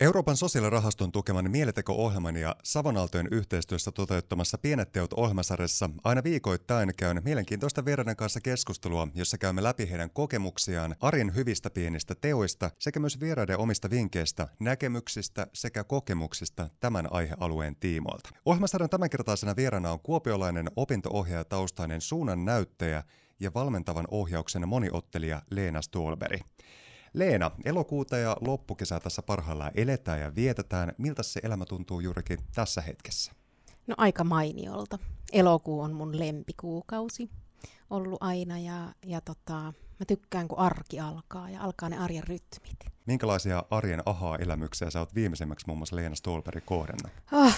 Euroopan sosiaalirahaston tukeman Mieliteko-ohjelman ja Savonaltojen yhteistyössä toteuttamassa Pienet teot ohjelmasarjassa aina viikoittain käyn mielenkiintoista vieraiden kanssa keskustelua, jossa käymme läpi heidän kokemuksiaan, arjen hyvistä pienistä teoista sekä myös vieraiden omista vinkkeistä, näkemyksistä sekä kokemuksista tämän aihealueen tiimoilta. Ohjelmasarjan tämänkertaisena vieraana on kuopiolainen opinto-ohjaaja taustainen suunnan näyttäjä ja valmentavan ohjauksen moniottelija Leena Stolberi. Leena, elokuuta ja loppukesää tässä parhaillaan eletään ja vietetään. Miltä se elämä tuntuu juurikin tässä hetkessä? No aika mainiolta. Elokuu on mun lempikuukausi ollut aina ja, ja tota, mä tykkään kun arki alkaa ja alkaa ne arjen rytmit. Minkälaisia arjen ahaa-elämyksiä sä oot viimeisimmäksi muun muassa Leena Stolberg kohdannut? Oh,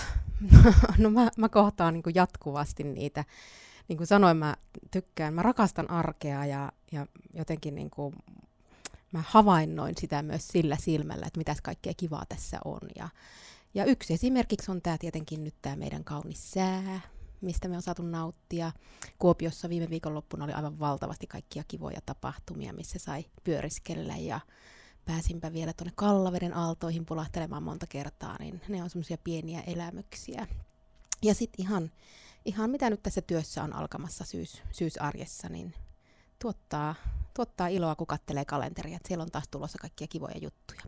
no mä, mä kohtaan niin jatkuvasti niitä. Niin kuin sanoin, mä tykkään, mä rakastan arkea ja, ja jotenkin niin kuin mä havainnoin sitä myös sillä silmällä, että mitäs kaikkea kivaa tässä on. Ja, ja yksi esimerkiksi on tämä tietenkin nyt tämä meidän kaunis sää, mistä me on saatu nauttia. Kuopiossa viime viikonloppuna oli aivan valtavasti kaikkia kivoja tapahtumia, missä sai pyöriskellä ja pääsinpä vielä tuonne Kallaveden aaltoihin pulahtelemaan monta kertaa, niin ne on semmoisia pieniä elämyksiä. Ja sitten ihan, ihan mitä nyt tässä työssä on alkamassa syys, syysarjessa, niin tuottaa, tuottaa iloa, kun katselee kalenteria, siellä on taas tulossa kaikkia kivoja juttuja.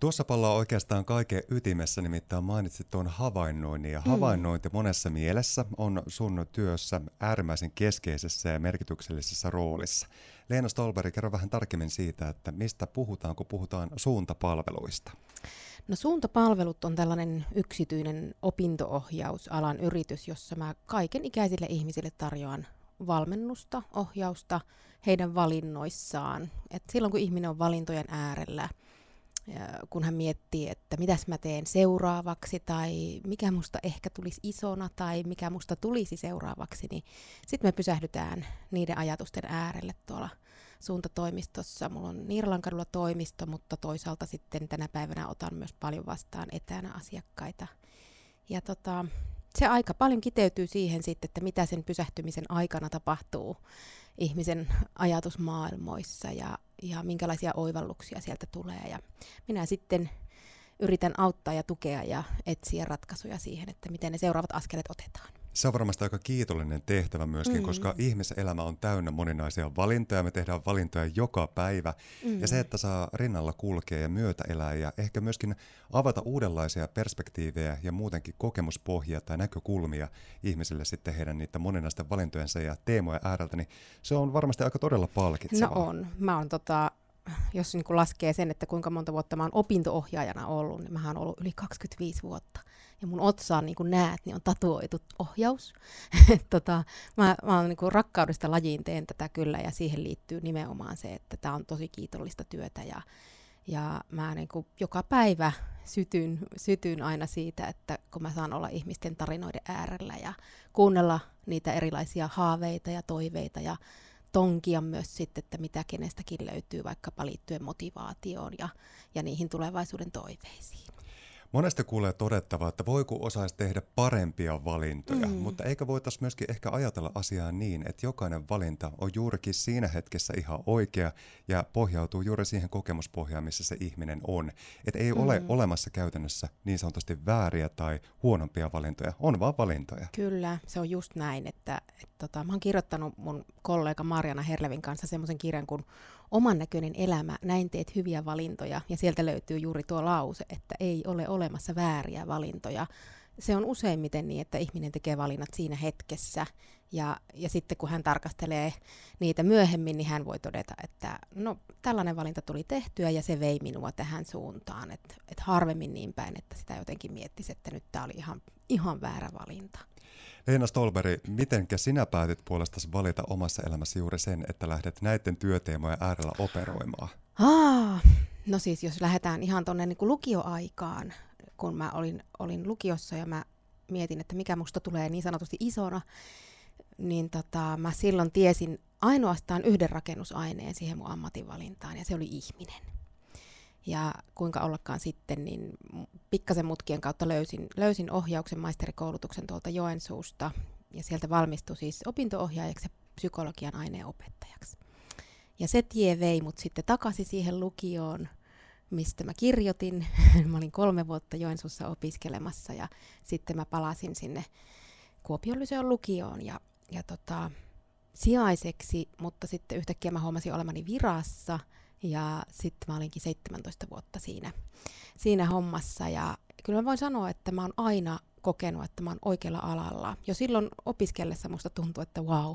Tuossa palaa oikeastaan kaiken ytimessä, nimittäin mainitsit tuon havainnoinnin. Ja mm. havainnointi monessa mielessä on sun työssä äärimmäisen keskeisessä ja merkityksellisessä roolissa. Leena Stolberg, kerro vähän tarkemmin siitä, että mistä puhutaan, kun puhutaan suuntapalveluista. No suuntapalvelut on tällainen yksityinen opintoohjausalan yritys, jossa mä kaiken ikäisille ihmisille tarjoan valmennusta, ohjausta heidän valinnoissaan. Et silloin kun ihminen on valintojen äärellä, kun hän miettii, että mitäs mä teen seuraavaksi tai mikä musta ehkä tulisi isona tai mikä musta tulisi seuraavaksi, niin sitten me pysähdytään niiden ajatusten äärelle tuolla suuntatoimistossa. Mulla on Niiralankadulla toimisto, mutta toisaalta sitten tänä päivänä otan myös paljon vastaan etänä asiakkaita. Ja tota, se aika paljon kiteytyy siihen sitten, että mitä sen pysähtymisen aikana tapahtuu ihmisen ajatusmaailmoissa ja, ja minkälaisia oivalluksia sieltä tulee. Ja minä sitten yritän auttaa ja tukea ja etsiä ratkaisuja siihen, että miten ne seuraavat askeleet otetaan. Se on varmasti aika kiitollinen tehtävä myöskin, mm. koska ihmiselämä on täynnä moninaisia valintoja. Me tehdään valintoja joka päivä. Mm. Ja se, että saa rinnalla kulkea ja myötä elää ja ehkä myöskin avata uudenlaisia perspektiivejä ja muutenkin kokemuspohjia tai näkökulmia ihmisille sitten heidän niitä moninaisten valintojensa ja teemoja ääreltä, niin se on varmasti aika todella palkitsevaa. No on. Mä oon tota, jos niin laskee sen, että kuinka monta vuotta mä oon opinto-ohjaajana ollut, niin mä oon ollut yli 25 vuotta ja mun otsaan niin kuin näet, niin on tatuoitu ohjaus. tota, mä, mä oon niin kuin rakkaudesta lajiin teen tätä kyllä ja siihen liittyy nimenomaan se, että tämä on tosi kiitollista työtä ja, ja mä niin kuin joka päivä sytyn, sytyn aina siitä, että kun mä saan olla ihmisten tarinoiden äärellä ja kuunnella niitä erilaisia haaveita ja toiveita ja tonkia myös sitten, että mitä kenestäkin löytyy vaikkapa liittyen motivaatioon ja, ja niihin tulevaisuuden toiveisiin. Monesti kuulee todettavaa, että voi kun osaisi tehdä parempia valintoja, mm. mutta eikö voitaisiin myöskin ehkä ajatella asiaa niin, että jokainen valinta on juurikin siinä hetkessä ihan oikea ja pohjautuu juuri siihen kokemuspohjaan, missä se ihminen on. Että ei mm. ole olemassa käytännössä niin sanotusti vääriä tai huonompia valintoja, on vaan valintoja. Kyllä, se on just näin, että, että tota, mä oon kirjoittanut mun kollega Marjana Herlevin kanssa semmoisen kirjan kuin oman näköinen elämä, näin teet hyviä valintoja. Ja sieltä löytyy juuri tuo lause, että ei ole olemassa vääriä valintoja. Se on useimmiten niin, että ihminen tekee valinnat siinä hetkessä. Ja, ja sitten kun hän tarkastelee niitä myöhemmin, niin hän voi todeta, että no tällainen valinta tuli tehtyä ja se vei minua tähän suuntaan. Että et harvemmin niin päin, että sitä jotenkin miettisi, että nyt tämä oli ihan, ihan väärä valinta. Leena Stolberi, mitenkä sinä päätit puolestasi valita omassa elämässä juuri sen, että lähdet näiden työteemojen äärellä operoimaan? Ah, no siis jos lähdetään ihan tuonne niin lukioaikaan, kun mä olin, olin lukiossa ja mä mietin, että mikä musta tulee niin sanotusti isona, niin tota, mä silloin tiesin ainoastaan yhden rakennusaineen siihen mun ammatinvalintaan, ja se oli ihminen. Ja kuinka ollakaan sitten, niin pikkasen mutkien kautta löysin, löysin ohjauksen maisterikoulutuksen tuolta Joensuusta, ja sieltä valmistui siis opintoohjaajaksi ja psykologian aineenopettajaksi. Ja se tie vei mut sitten takaisin siihen lukioon, mistä mä kirjoitin. mä olin kolme vuotta Joensuussa opiskelemassa ja sitten mä palasin sinne Kuopion Lyseon lukioon ja, ja tota, sijaiseksi, mutta sitten yhtäkkiä mä huomasin olemani virassa ja sitten mä olinkin 17 vuotta siinä, siinä hommassa ja kyllä mä voin sanoa, että mä oon aina kokenut, että mä oon oikealla alalla. Jo silloin opiskellessa musta tuntui, että wow,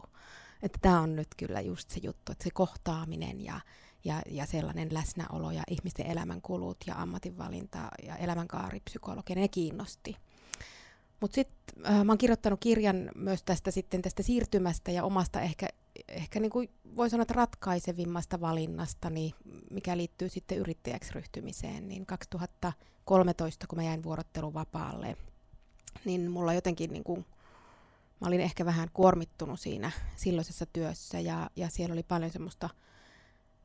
että tämä on nyt kyllä just se juttu, että se kohtaaminen ja, ja, ja sellainen läsnäolo ja ihmisten elämänkulut ja ammatinvalinta ja elämänkaaripsykologia, ne kiinnosti. Mutta sitten äh, mä oon kirjoittanut kirjan myös tästä sitten tästä siirtymästä ja omasta ehkä, ehkä niin kuin voi sanoa, että ratkaisevimmasta valinnasta, mikä liittyy sitten yrittäjäksi ryhtymiseen, niin 2013, kun mä jäin vuorotteluvapaalle, niin mulla jotenkin niin kuin, mä olin ehkä vähän kuormittunut siinä silloisessa työssä ja, ja siellä oli paljon semmoista,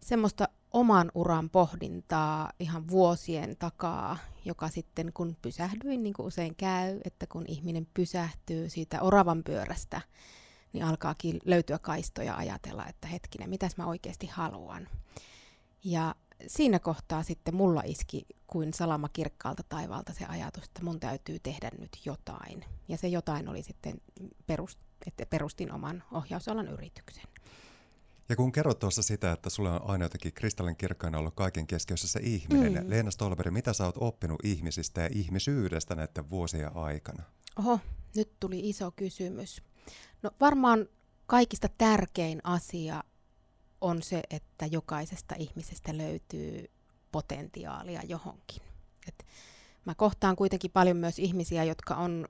semmoista oman uran pohdintaa ihan vuosien takaa, joka sitten kun pysähdyin, niin kuin usein käy, että kun ihminen pysähtyy siitä oravan pyörästä, niin alkaakin löytyä kaistoja ajatella, että hetkinen, mitäs mä oikeasti haluan. Ja siinä kohtaa sitten mulla iski kuin salama kirkkaalta taivaalta se ajatus, että mun täytyy tehdä nyt jotain. Ja se jotain oli sitten, perust, että perustin oman ohjausalan yrityksen. Ja kun kerrot tuossa sitä, että sulla on aina jotenkin kristallin kirkkaana ollut kaiken keskiössä se ihminen, mm. Leena Stolberi, mitä sä oot oppinut ihmisistä ja ihmisyydestä näiden vuosien aikana? Oho, nyt tuli iso kysymys. No varmaan kaikista tärkein asia on se, että jokaisesta ihmisestä löytyy potentiaalia johonkin. Et mä kohtaan kuitenkin paljon myös ihmisiä, jotka on,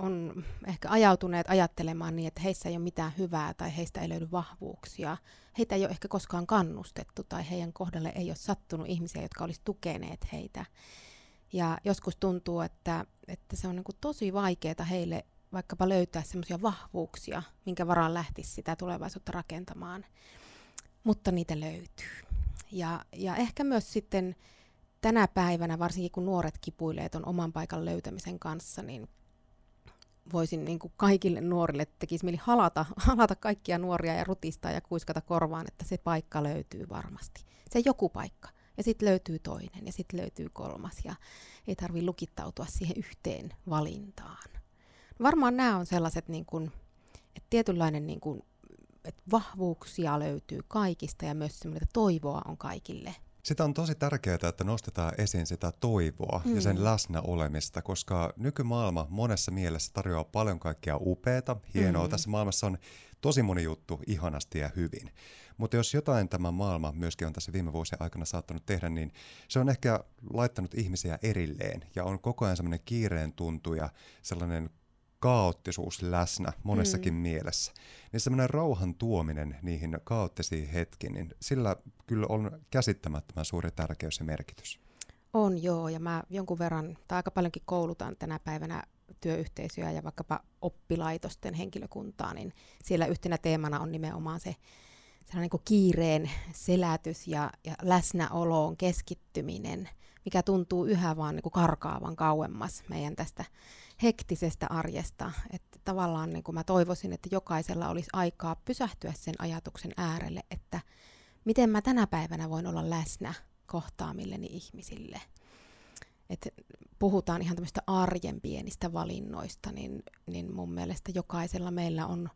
on ehkä ajautuneet ajattelemaan niin, että heissä ei ole mitään hyvää tai heistä ei löydy vahvuuksia. Heitä ei ole ehkä koskaan kannustettu tai heidän kohdalle ei ole sattunut ihmisiä, jotka olisi tukeneet heitä. Ja joskus tuntuu, että, että se on niin tosi vaikeaa heille vaikkapa löytää semmoisia vahvuuksia, minkä varaan lähtisi sitä tulevaisuutta rakentamaan mutta niitä löytyy. Ja, ja ehkä myös sitten tänä päivänä, varsinkin kun nuoret kipuilee tuon oman paikan löytämisen kanssa, niin voisin niin kuin kaikille nuorille tekisi mieli halata, halata kaikkia nuoria ja rutistaa ja kuiskata korvaan, että se paikka löytyy varmasti. Se joku paikka. Ja sitten löytyy toinen ja sitten löytyy kolmas ja ei tarvitse lukittautua siihen yhteen valintaan. Varmaan nämä on sellaiset, niin kuin, että tietynlainen niin kuin että vahvuuksia löytyy kaikista ja myös semmoista toivoa on kaikille. Sitä on tosi tärkeää, että nostetaan esiin sitä toivoa mm. ja sen läsnäolemista, koska nykymaailma monessa mielessä tarjoaa paljon kaikkea upeata, hienoa. Mm. Tässä maailmassa on tosi moni juttu ihanasti ja hyvin. Mutta jos jotain tämä maailma myöskin on tässä viime vuosien aikana saattanut tehdä, niin se on ehkä laittanut ihmisiä erilleen ja on koko ajan semmoinen kiireen tuntu ja sellainen kaoottisuus läsnä monessakin mm. mielessä. Niin semmoinen rauhan tuominen niihin kaoottisiin hetkiin, niin sillä kyllä on käsittämättömän suuri tärkeys ja merkitys. On joo, ja mä jonkun verran, tai aika paljonkin koulutan tänä päivänä työyhteisöjä ja vaikkapa oppilaitosten henkilökuntaa, niin siellä yhtenä teemana on nimenomaan se sellainen niin kiireen selätys ja, ja läsnäoloon keskittyminen, mikä tuntuu yhä vaan niin kuin karkaavan kauemmas meidän tästä hektisestä arjesta. Että tavallaan niin kuin mä toivoisin, että jokaisella olisi aikaa pysähtyä sen ajatuksen äärelle, että miten mä tänä päivänä voin olla läsnä kohtaamilleni ihmisille. Et puhutaan ihan tämmöistä arjen pienistä valinnoista, niin, niin mun mielestä jokaisella meillä on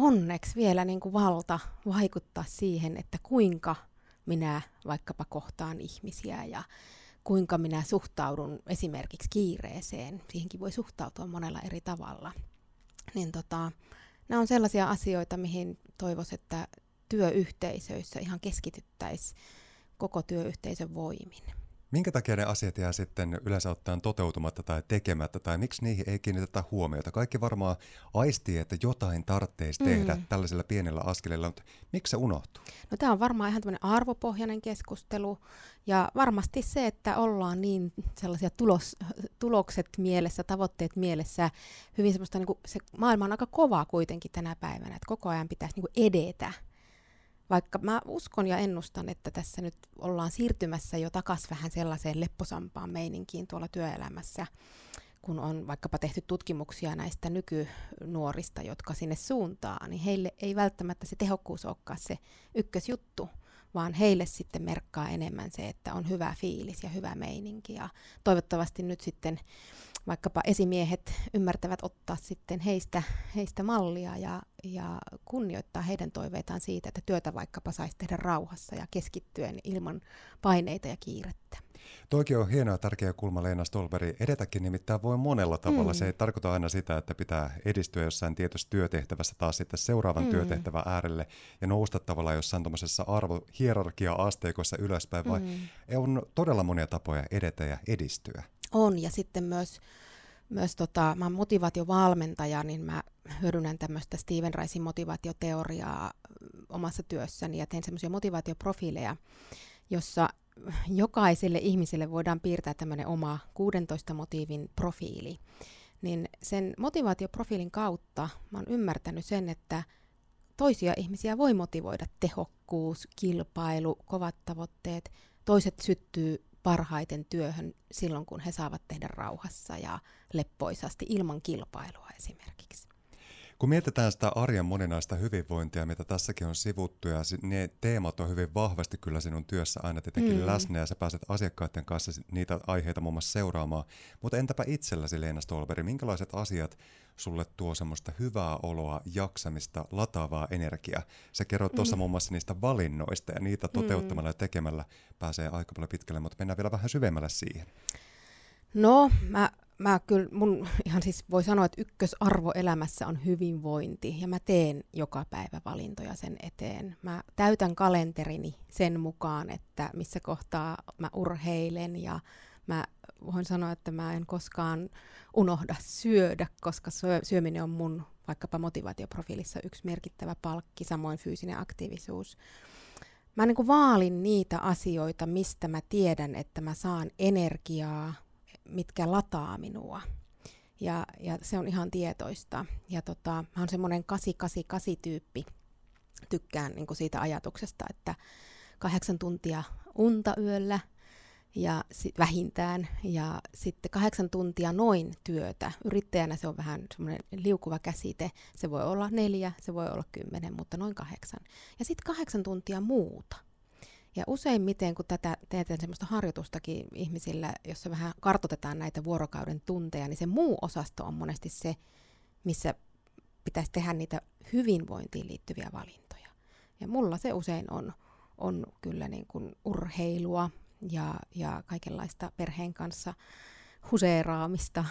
onneksi vielä niin kuin valta vaikuttaa siihen, että kuinka minä vaikkapa kohtaan ihmisiä ja kuinka minä suhtaudun esimerkiksi kiireeseen. Siihenkin voi suhtautua monella eri tavalla. Niin tota, nämä on sellaisia asioita, mihin toivoisin, että työyhteisöissä ihan keskityttäisiin koko työyhteisön voimin. Minkä takia ne asiat jää sitten yleensä ottaen toteutumatta tai tekemättä, tai miksi niihin ei kiinnitetä huomiota? Kaikki varmaan aistii, että jotain tarvitsisi tehdä mm. tällaisella pienellä askeleella, mutta miksi se unohtuu? No tämä on varmaan ihan tämmöinen arvopohjainen keskustelu, ja varmasti se, että ollaan niin sellaisia tulos, tulokset mielessä, tavoitteet mielessä, hyvin semmoista, niin kuin, se maailma on aika kova kuitenkin tänä päivänä, että koko ajan pitäisi niin kuin edetä vaikka mä uskon ja ennustan, että tässä nyt ollaan siirtymässä jo takas vähän sellaiseen lepposampaan meininkiin tuolla työelämässä, kun on vaikkapa tehty tutkimuksia näistä nykynuorista, jotka sinne suuntaa, niin heille ei välttämättä se tehokkuus olekaan se ykkösjuttu, vaan heille sitten merkkaa enemmän se, että on hyvä fiilis ja hyvä meininki. Ja toivottavasti nyt sitten vaikkapa esimiehet ymmärtävät ottaa sitten heistä, heistä mallia ja, ja kunnioittaa heidän toiveitaan siitä, että työtä vaikkapa saisi tehdä rauhassa ja keskittyen ilman paineita ja kiirettä. Toikin on hieno ja tärkeä kulma Leena Stolberi. Edetäkin nimittäin voi monella tavalla. Mm. Se ei tarkoita aina sitä, että pitää edistyä jossain tietyssä työtehtävässä taas sitten seuraavan mm. työtehtävän äärelle ja nousta tavallaan jossain tuommoisessa arvohierarkia-asteikossa ylöspäin, mm. vai on todella monia tapoja edetä ja edistyä. On, ja sitten myös, myös tota, mä oon motivaatiovalmentaja, niin mä hyödynnän tämmöistä Steven Raisin motivaatioteoriaa omassa työssäni ja teen semmoisia motivaatioprofiileja, jossa jokaiselle ihmiselle voidaan piirtää tämmöinen oma 16 motiivin profiili. Niin sen motivaatioprofiilin kautta mä oon ymmärtänyt sen, että toisia ihmisiä voi motivoida tehokkuus, kilpailu, kovat tavoitteet. Toiset syttyy parhaiten työhön silloin, kun he saavat tehdä rauhassa ja leppoisasti ilman kilpailua esimerkiksi. Kun mietitään sitä arjen moninaista hyvinvointia, mitä tässäkin on sivuttu, ja ne teemat on hyvin vahvasti kyllä sinun työssä aina tietenkin mm. läsnä, ja sä pääset asiakkaiden kanssa niitä aiheita muun muassa seuraamaan. Mutta entäpä itselläsi, Leena Stolberi, minkälaiset asiat sulle tuo semmoista hyvää oloa, jaksamista, lataavaa energiaa? Sä kerroit tuossa mm. muun muassa niistä valinnoista, ja niitä toteuttamalla mm. ja tekemällä pääsee aika paljon pitkälle, mutta mennään vielä vähän syvemmälle siihen. No, mä mä kyllä, mun ihan siis voi sanoa, että ykkösarvo elämässä on hyvinvointi ja mä teen joka päivä valintoja sen eteen. Mä täytän kalenterini sen mukaan, että missä kohtaa mä urheilen ja mä voin sanoa, että mä en koskaan unohda syödä, koska syö, syöminen on mun vaikkapa motivaatioprofiilissa yksi merkittävä palkki, samoin fyysinen aktiivisuus. Mä niin kuin vaalin niitä asioita, mistä mä tiedän, että mä saan energiaa, mitkä lataa minua. Ja, ja se on ihan tietoista. Ja tota, mä oon semmoinen 888-tyyppi. Tykkään niin siitä ajatuksesta, että kahdeksan tuntia unta yöllä ja sit vähintään, ja sitten kahdeksan tuntia noin työtä. Yrittäjänä se on vähän semmoinen liukuva käsite. Se voi olla neljä, se voi olla kymmenen, mutta noin kahdeksan. Ja sitten kahdeksan tuntia muuta. Ja useimmiten, kun tätä teetään semmoista harjoitustakin ihmisillä, jossa vähän kartotetaan näitä vuorokauden tunteja, niin se muu osasto on monesti se, missä pitäisi tehdä niitä hyvinvointiin liittyviä valintoja. Ja mulla se usein on, on kyllä niin kuin urheilua ja, ja kaikenlaista perheen kanssa huseeraamista,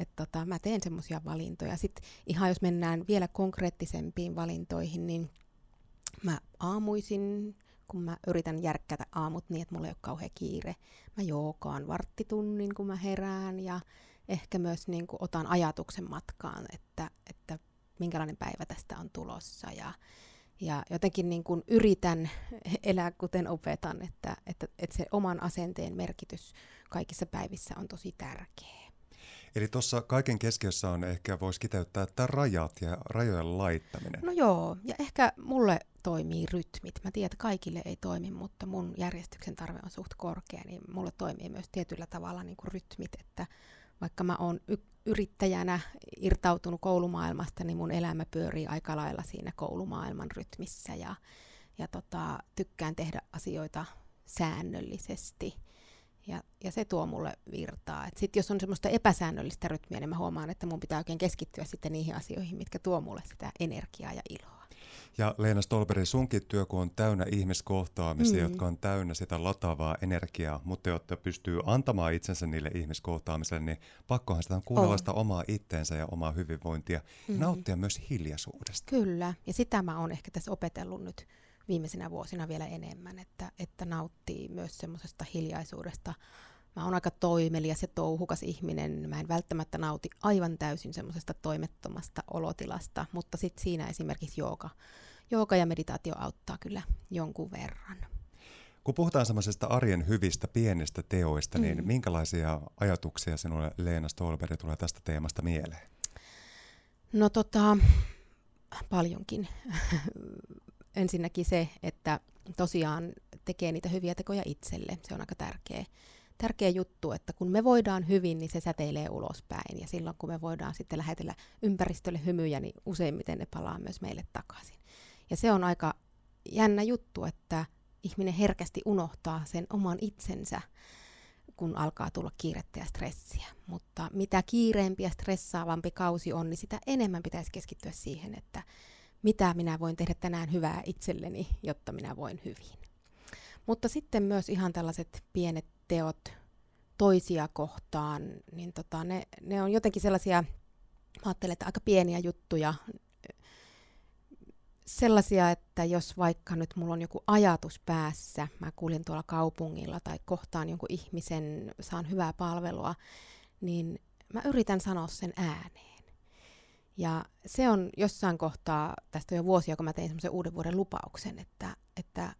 että tota, mä teen semmoisia valintoja. Sitten ihan jos mennään vielä konkreettisempiin valintoihin, niin mä aamuisin kun mä yritän järkkätä aamut niin, että mulla ei ole kauhean kiire. Mä jookaan varttitunnin, kun mä herään ja ehkä myös niin kuin otan ajatuksen matkaan, että, että minkälainen päivä tästä on tulossa ja, ja jotenkin niin kuin yritän elää kuten opetan, että, että, että se oman asenteen merkitys kaikissa päivissä on tosi tärkeä. Eli tuossa kaiken keskiössä on ehkä, voisi kiteyttää, että rajat ja rajojen laittaminen. No joo, ja ehkä mulle toimii rytmit. Mä tiedän, että kaikille ei toimi, mutta mun järjestyksen tarve on suht korkea, niin mulle toimii myös tietyllä tavalla niin kuin rytmit, että vaikka mä oon y- yrittäjänä irtautunut koulumaailmasta, niin mun elämä pyörii aika lailla siinä koulumaailman rytmissä ja, ja tota, tykkään tehdä asioita säännöllisesti. Ja, ja se tuo mulle virtaa. Sitten jos on semmoista epäsäännöllistä rytmiä, niin mä huomaan, että mun pitää oikein keskittyä sitten niihin asioihin, mitkä tuo mulle sitä energiaa ja iloa. Ja Leena Stolberi, sunkin työ, kun on täynnä ihmiskohtaamisia, mm. jotka on täynnä sitä lataavaa energiaa, mutta jotta pystyy antamaan itsensä niille ihmiskohtaamisille, niin pakkohan sitä on kuunnella on. sitä omaa itteensä ja omaa hyvinvointia mm. ja nauttia myös hiljaisuudesta. Kyllä, ja sitä mä oon ehkä tässä opetellut nyt viimeisinä vuosina vielä enemmän, että, että nauttii myös semmoisesta hiljaisuudesta. Mä oon aika toimelias ja touhukas ihminen. Mä en välttämättä nauti aivan täysin semmoisesta toimettomasta olotilasta, mutta sitten siinä esimerkiksi jooga, jooga ja meditaatio auttaa kyllä jonkun verran. Kun puhutaan semmoisesta arjen hyvistä pienistä teoista, niin mm. minkälaisia ajatuksia sinulle Leena Stolberg tulee tästä teemasta mieleen? No tota, paljonkin. Ensinnäkin se, että tosiaan tekee niitä hyviä tekoja itselle. Se on aika tärkeä, tärkeä juttu, että kun me voidaan hyvin, niin se säteilee ulospäin. Ja silloin kun me voidaan sitten lähetellä ympäristölle hymyjä, niin useimmiten ne palaa myös meille takaisin. Ja se on aika jännä juttu, että ihminen herkästi unohtaa sen oman itsensä, kun alkaa tulla kiirettä ja stressiä. Mutta mitä kiireempi ja stressaavampi kausi on, niin sitä enemmän pitäisi keskittyä siihen, että mitä minä voin tehdä tänään hyvää itselleni, jotta minä voin hyvin. Mutta sitten myös ihan tällaiset pienet teot toisia kohtaan, niin tota, ne, ne on jotenkin sellaisia, mä ajattelen, että aika pieniä juttuja, sellaisia, että jos vaikka nyt mulla on joku ajatus päässä, mä kuljen tuolla kaupungilla tai kohtaan jonkun ihmisen, saan hyvää palvelua, niin mä yritän sanoa sen ääneen. Ja se on jossain kohtaa, tästä jo vuosia, kun mä tein semmoisen uuden vuoden lupauksen, että, että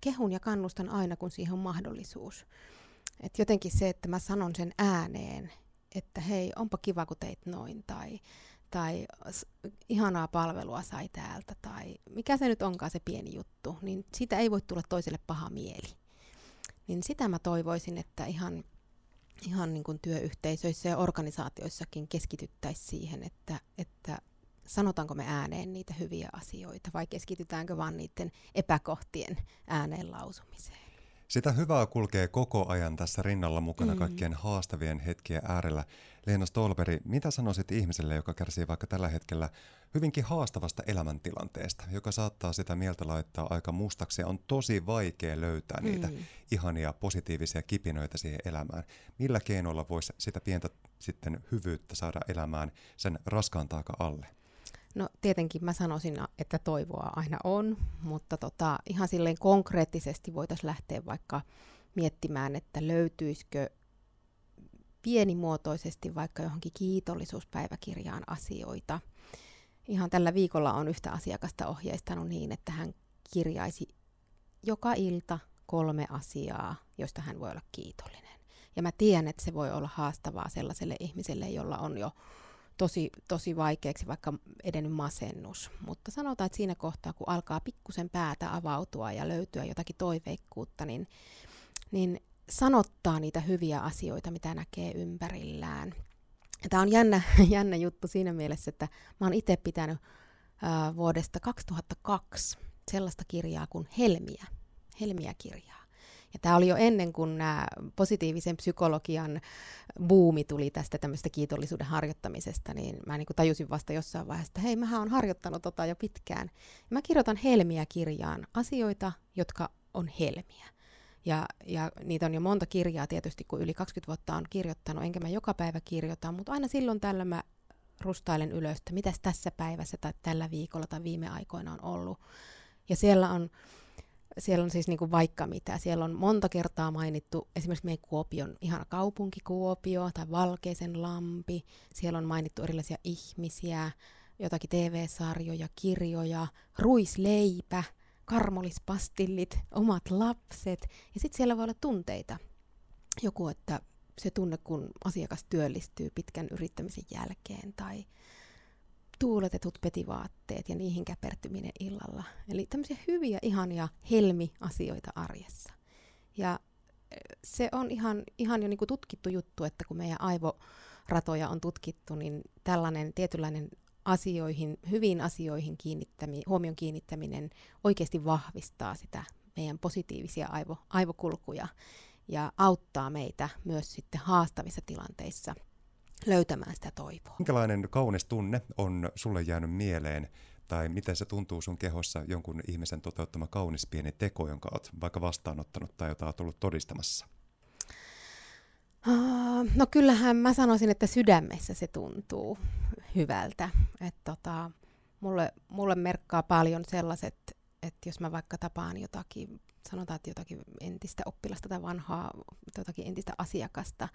kehun ja kannustan aina, kun siihen on mahdollisuus. Et jotenkin se, että mä sanon sen ääneen, että hei, onpa kiva, kun teit noin, tai, tai ihanaa palvelua sai täältä, tai mikä se nyt onkaan se pieni juttu, niin sitä ei voi tulla toiselle paha mieli. Niin sitä mä toivoisin, että ihan, ihan niin kuin työyhteisöissä ja organisaatioissakin keskityttäisiin siihen, että, että sanotaanko me ääneen niitä hyviä asioita vai keskitytäänkö vain niiden epäkohtien ääneen lausumiseen. Sitä hyvää kulkee koko ajan tässä rinnalla mukana mm. kaikkien haastavien hetkien äärellä. Leena Stolberi, mitä sanoisit ihmiselle, joka kärsii vaikka tällä hetkellä hyvinkin haastavasta elämäntilanteesta, joka saattaa sitä mieltä laittaa aika mustaksi ja on tosi vaikea löytää niitä mm. ihania positiivisia kipinöitä siihen elämään. Millä keinoilla voisi sitä pientä sitten hyvyyttä saada elämään sen raskaan taaka alle? No tietenkin mä sanoisin, että toivoa aina on, mutta tota, ihan silleen konkreettisesti voitaisiin lähteä vaikka miettimään, että löytyisikö pienimuotoisesti vaikka johonkin kiitollisuuspäiväkirjaan asioita. Ihan tällä viikolla on yhtä asiakasta ohjeistanut niin, että hän kirjaisi joka ilta kolme asiaa, joista hän voi olla kiitollinen. Ja mä tiedän, että se voi olla haastavaa sellaiselle ihmiselle, jolla on jo tosi, tosi vaikeaksi vaikka edennyt masennus. Mutta sanotaan, että siinä kohtaa, kun alkaa pikkusen päätä avautua ja löytyä jotakin toiveikkuutta, niin, niin sanottaa niitä hyviä asioita, mitä näkee ympärillään. Tämä on jännä, jännä juttu siinä mielessä, että mä oon itse pitänyt ää, vuodesta 2002 sellaista kirjaa kuin Helmiä, Helmiä-kirjaa. Ja tämä oli jo ennen kuin nämä positiivisen psykologian buumi tuli tästä tämmöistä kiitollisuuden harjoittamisesta, niin mä niin kuin tajusin vasta jossain vaiheessa, että hei, mä oon harjoittanut tota jo pitkään. Ja mä kirjoitan helmiä kirjaan, asioita, jotka on helmiä. Ja, ja niitä on jo monta kirjaa tietysti, kun yli 20 vuotta on kirjoittanut, enkä mä joka päivä kirjoita, mutta aina silloin tällä mä rustailen ylös, että mitäs tässä päivässä tai tällä viikolla tai viime aikoina on ollut. Ja siellä on siellä on siis niin kuin vaikka mitä. Siellä on monta kertaa mainittu esimerkiksi meidän Kuopion ihana kaupunki Kuopio tai Valkeisen lampi. Siellä on mainittu erilaisia ihmisiä, jotakin TV-sarjoja, kirjoja, ruisleipä, karmolispastillit, omat lapset. Ja sitten siellä voi olla tunteita. Joku, että se tunne, kun asiakas työllistyy pitkän yrittämisen jälkeen tai tuuletetut petivaatteet ja niihin käpertyminen illalla. Eli tämmöisiä hyviä, ihania helmi-asioita arjessa. Ja se on ihan, ihan jo niin kuin tutkittu juttu, että kun meidän aivoratoja on tutkittu, niin tällainen tietynlainen asioihin, hyvin asioihin kiinnittämi, huomion kiinnittäminen oikeasti vahvistaa sitä meidän positiivisia aivo, aivokulkuja ja auttaa meitä myös sitten haastavissa tilanteissa – löytämään sitä toivoa. Minkälainen kaunis tunne on sulle jäänyt mieleen, tai miten se tuntuu sun kehossa jonkun ihmisen toteuttama kaunis pieni teko, jonka olet vaikka vastaanottanut tai jota olet ollut todistamassa? Uh, no kyllähän mä sanoisin, että sydämessä se tuntuu hyvältä. Et tota, mulle, mulle merkkaa paljon sellaiset, että jos mä vaikka tapaan jotakin, sanotaan, että jotakin entistä oppilasta tai vanhaa, jotakin entistä asiakasta,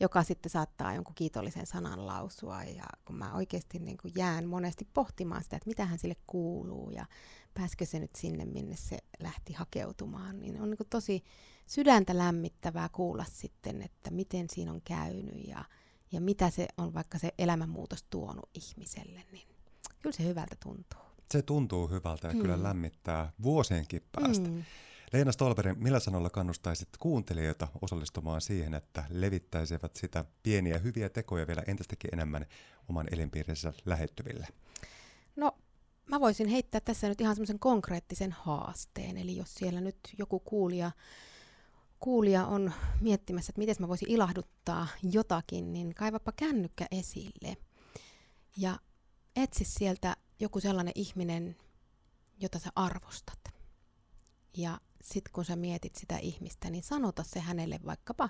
joka sitten saattaa jonkun kiitollisen sanan lausua. Ja kun mä oikeasti niin kuin jään monesti pohtimaan sitä, että mitä hän sille kuuluu ja pääskö se nyt sinne, minne se lähti hakeutumaan, niin on niin kuin tosi sydäntä lämmittävää kuulla sitten, että miten siinä on käynyt ja, ja mitä se on vaikka se elämänmuutos tuonut ihmiselle, niin kyllä se hyvältä tuntuu. Se tuntuu hyvältä ja mm. kyllä lämmittää vuosienkin päästä. Mm. Leena Stolberin, millä sanolla kannustaisit kuuntelijoita osallistumaan siihen, että levittäisivät sitä pieniä hyviä tekoja vielä entistäkin enemmän oman elinpiirinsä lähettyville? No mä voisin heittää tässä nyt ihan semmoisen konkreettisen haasteen. Eli jos siellä nyt joku kuulija, kuulija on miettimässä, että miten mä voisin ilahduttaa jotakin, niin kaivapa kännykkä esille. Ja etsi sieltä joku sellainen ihminen, jota sä arvostat. Ja sitten kun sä mietit sitä ihmistä, niin sanota se hänelle vaikkapa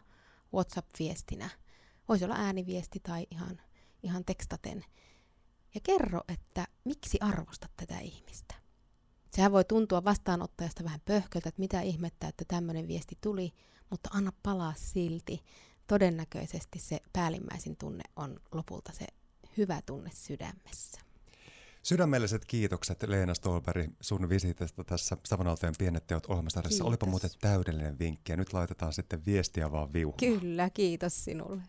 WhatsApp-viestinä. Voisi olla ääniviesti tai ihan, ihan tekstaten. Ja kerro, että miksi arvostat tätä ihmistä. Sehän voi tuntua vastaanottajasta vähän pöhköltä, että mitä ihmettä, että tämmöinen viesti tuli, mutta anna palaa silti. Todennäköisesti se päällimmäisin tunne on lopulta se hyvä tunne sydämessä. Sydämelliset kiitokset Leena Stolberg sun visitistä tässä Savonaltojen pienet teot ohjelmasarjassa. Olipa muuten täydellinen vinkki ja nyt laitetaan sitten viestiä vaan viuhumaan. Kyllä, kiitos sinulle.